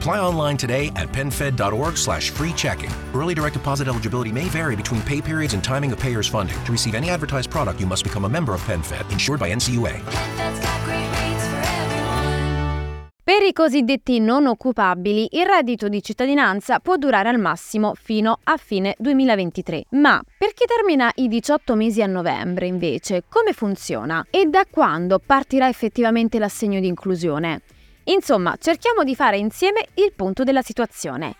Apply online today at penfed.org slash free checking. Early direct deposit eligibility may vary between pay periods and timing of payer's funding. To receive any advertised product, you must become a member of PenFed, insured by NCUA. Per i cosiddetti non occupabili, il reddito di cittadinanza può durare al massimo fino a fine 2023. Ma per chi termina i 18 mesi a novembre, invece, come funziona? E da quando partirà effettivamente l'assegno di inclusione? Insomma, cerchiamo di fare insieme il punto della situazione.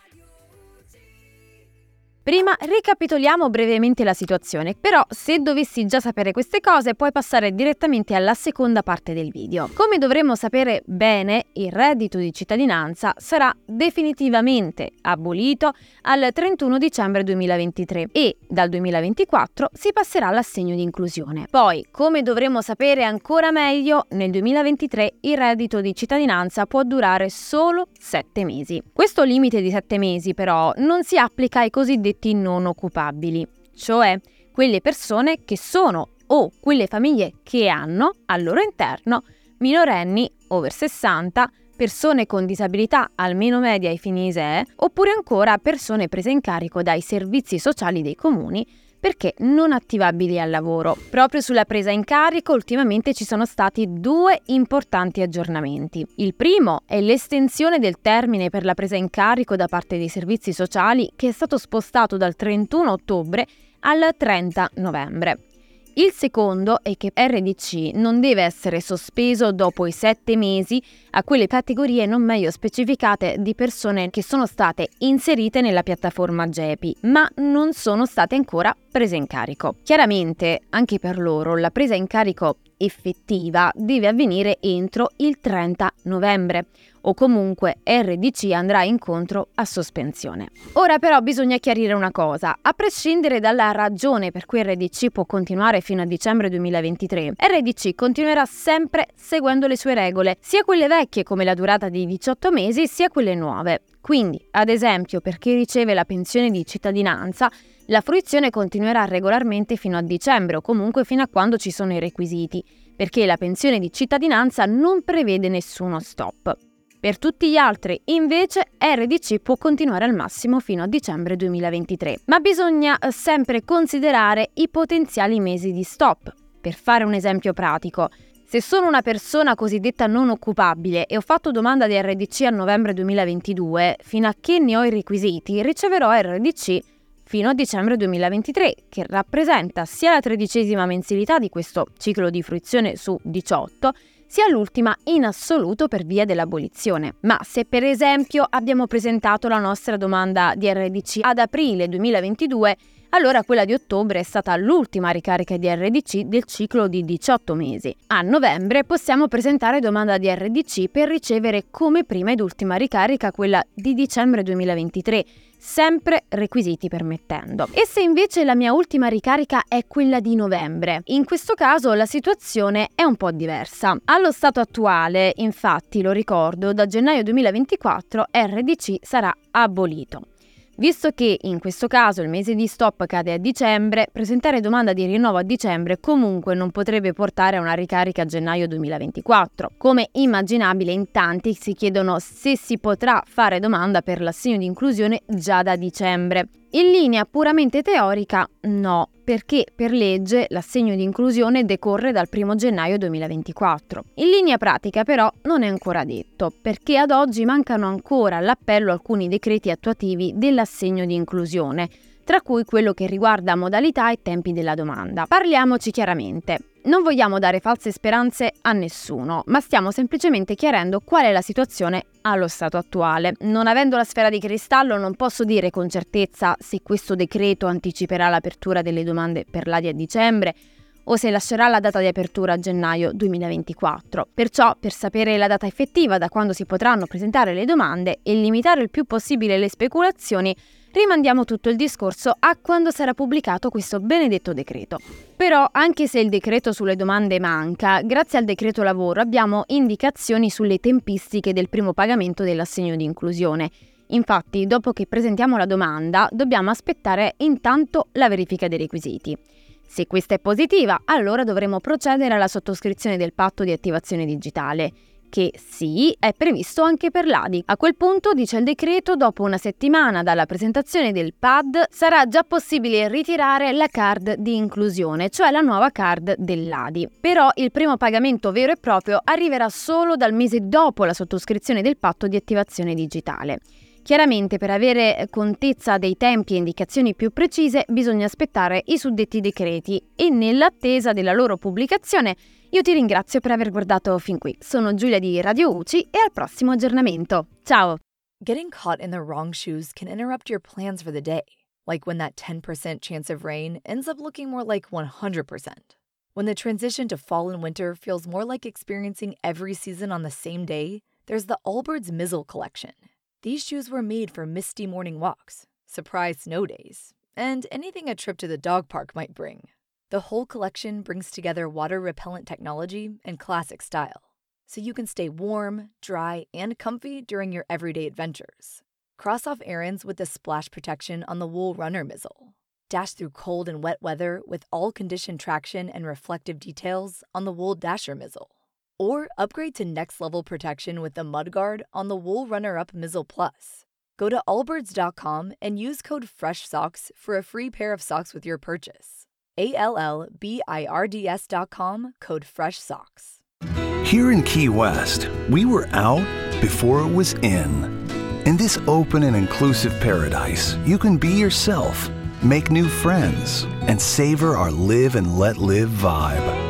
Prima ricapitoliamo brevemente la situazione, però se dovessi già sapere queste cose puoi passare direttamente alla seconda parte del video. Come dovremmo sapere bene, il reddito di cittadinanza sarà definitivamente abolito al 31 dicembre 2023 e dal 2024 si passerà all'assegno di inclusione. Poi, come dovremmo sapere ancora meglio, nel 2023 il reddito di cittadinanza può durare solo 7 mesi. Questo limite di 7 mesi però non si applica ai cosiddetti non occupabili, cioè quelle persone che sono o quelle famiglie che hanno al loro interno minorenni over 60, persone con disabilità almeno media ai fini ISEE, oppure ancora persone prese in carico dai servizi sociali dei comuni perché non attivabili al lavoro. Proprio sulla presa in carico ultimamente ci sono stati due importanti aggiornamenti. Il primo è l'estensione del termine per la presa in carico da parte dei servizi sociali che è stato spostato dal 31 ottobre al 30 novembre. Il secondo è che RDC non deve essere sospeso dopo i sette mesi a quelle categorie non meglio specificate di persone che sono state inserite nella piattaforma GEPI, ma non sono state ancora prese in carico. Chiaramente, anche per loro, la presa in carico effettiva deve avvenire entro il 30 novembre o comunque RDC andrà incontro a sospensione. Ora però bisogna chiarire una cosa, a prescindere dalla ragione per cui RDC può continuare fino a dicembre 2023, RDC continuerà sempre seguendo le sue regole, sia quelle vecchie come la durata di 18 mesi, sia quelle nuove. Quindi, ad esempio, per chi riceve la pensione di cittadinanza, la fruizione continuerà regolarmente fino a dicembre o comunque fino a quando ci sono i requisiti, perché la pensione di cittadinanza non prevede nessuno stop. Per tutti gli altri, invece, RDC può continuare al massimo fino a dicembre 2023, ma bisogna eh, sempre considerare i potenziali mesi di stop. Per fare un esempio pratico, se sono una persona cosiddetta non occupabile e ho fatto domanda di RDC a novembre 2022, fino a che ne ho i requisiti, riceverò RDC fino a dicembre 2023, che rappresenta sia la tredicesima mensilità di questo ciclo di fruizione su 18, sia l'ultima in assoluto per via dell'abolizione. Ma se per esempio abbiamo presentato la nostra domanda di RDC ad aprile 2022, allora quella di ottobre è stata l'ultima ricarica di RDC del ciclo di 18 mesi. A novembre possiamo presentare domanda di RDC per ricevere come prima ed ultima ricarica quella di dicembre 2023 sempre requisiti permettendo. E se invece la mia ultima ricarica è quella di novembre? In questo caso la situazione è un po' diversa. Allo stato attuale, infatti, lo ricordo, da gennaio 2024 RDC sarà abolito. Visto che in questo caso il mese di stop cade a dicembre, presentare domanda di rinnovo a dicembre comunque non potrebbe portare a una ricarica a gennaio 2024. Come immaginabile in tanti si chiedono se si potrà fare domanda per l'assegno di inclusione già da dicembre. In linea puramente teorica no, perché per legge l'assegno di inclusione decorre dal 1 gennaio 2024. In linea pratica però non è ancora detto, perché ad oggi mancano ancora all'appello alcuni decreti attuativi dell'assegno di inclusione, tra cui quello che riguarda modalità e tempi della domanda. Parliamoci chiaramente. Non vogliamo dare false speranze a nessuno, ma stiamo semplicemente chiarendo qual è la situazione allo stato attuale. Non avendo la sfera di cristallo non posso dire con certezza se questo decreto anticiperà l'apertura delle domande per l'ADI a dicembre o se lascerà la data di apertura a gennaio 2024. Perciò, per sapere la data effettiva da quando si potranno presentare le domande e limitare il più possibile le speculazioni, rimandiamo tutto il discorso a quando sarà pubblicato questo benedetto decreto. Però, anche se il decreto sulle domande manca, grazie al decreto lavoro abbiamo indicazioni sulle tempistiche del primo pagamento dell'assegno di inclusione. Infatti, dopo che presentiamo la domanda, dobbiamo aspettare intanto la verifica dei requisiti. Se questa è positiva, allora dovremo procedere alla sottoscrizione del patto di attivazione digitale che sì, è previsto anche per l'ADI. A quel punto, dice il decreto, dopo una settimana dalla presentazione del PAD sarà già possibile ritirare la card di inclusione, cioè la nuova card dell'ADI. Però il primo pagamento vero e proprio arriverà solo dal mese dopo la sottoscrizione del patto di attivazione digitale. Chiaramente per avere contezza dei tempi e indicazioni più precise bisogna aspettare i suddetti decreti e nell'attesa della loro pubblicazione io ti ringrazio per aver guardato fin qui. Sono Giulia di Radio UCI e al prossimo aggiornamento. Ciao! Getting caught in the wrong shoes can interrupt your plans for the day. Like when that 10% chance of rain ends up looking more like 100%. When the transition to fall and winter feels more like experiencing every season on the same day, there's the Allbirds Mizzle Collection. These shoes were made for misty morning walks, surprise snow days, and anything a trip to the dog park might bring. The whole collection brings together water repellent technology and classic style, so you can stay warm, dry, and comfy during your everyday adventures. Cross off errands with the splash protection on the Wool Runner Mizzle. Dash through cold and wet weather with all condition traction and reflective details on the Wool Dasher Mizzle. Or upgrade to next level protection with the Mudguard on the Wool Runner Up Mizzle Plus. Go to allbirds.com and use code FRESHSOCKS for a free pair of socks with your purchase. A L L B I R D S dot com, code Fresh Socks. Here in Key West, we were out before it was in. In this open and inclusive paradise, you can be yourself, make new friends, and savor our live and let live vibe.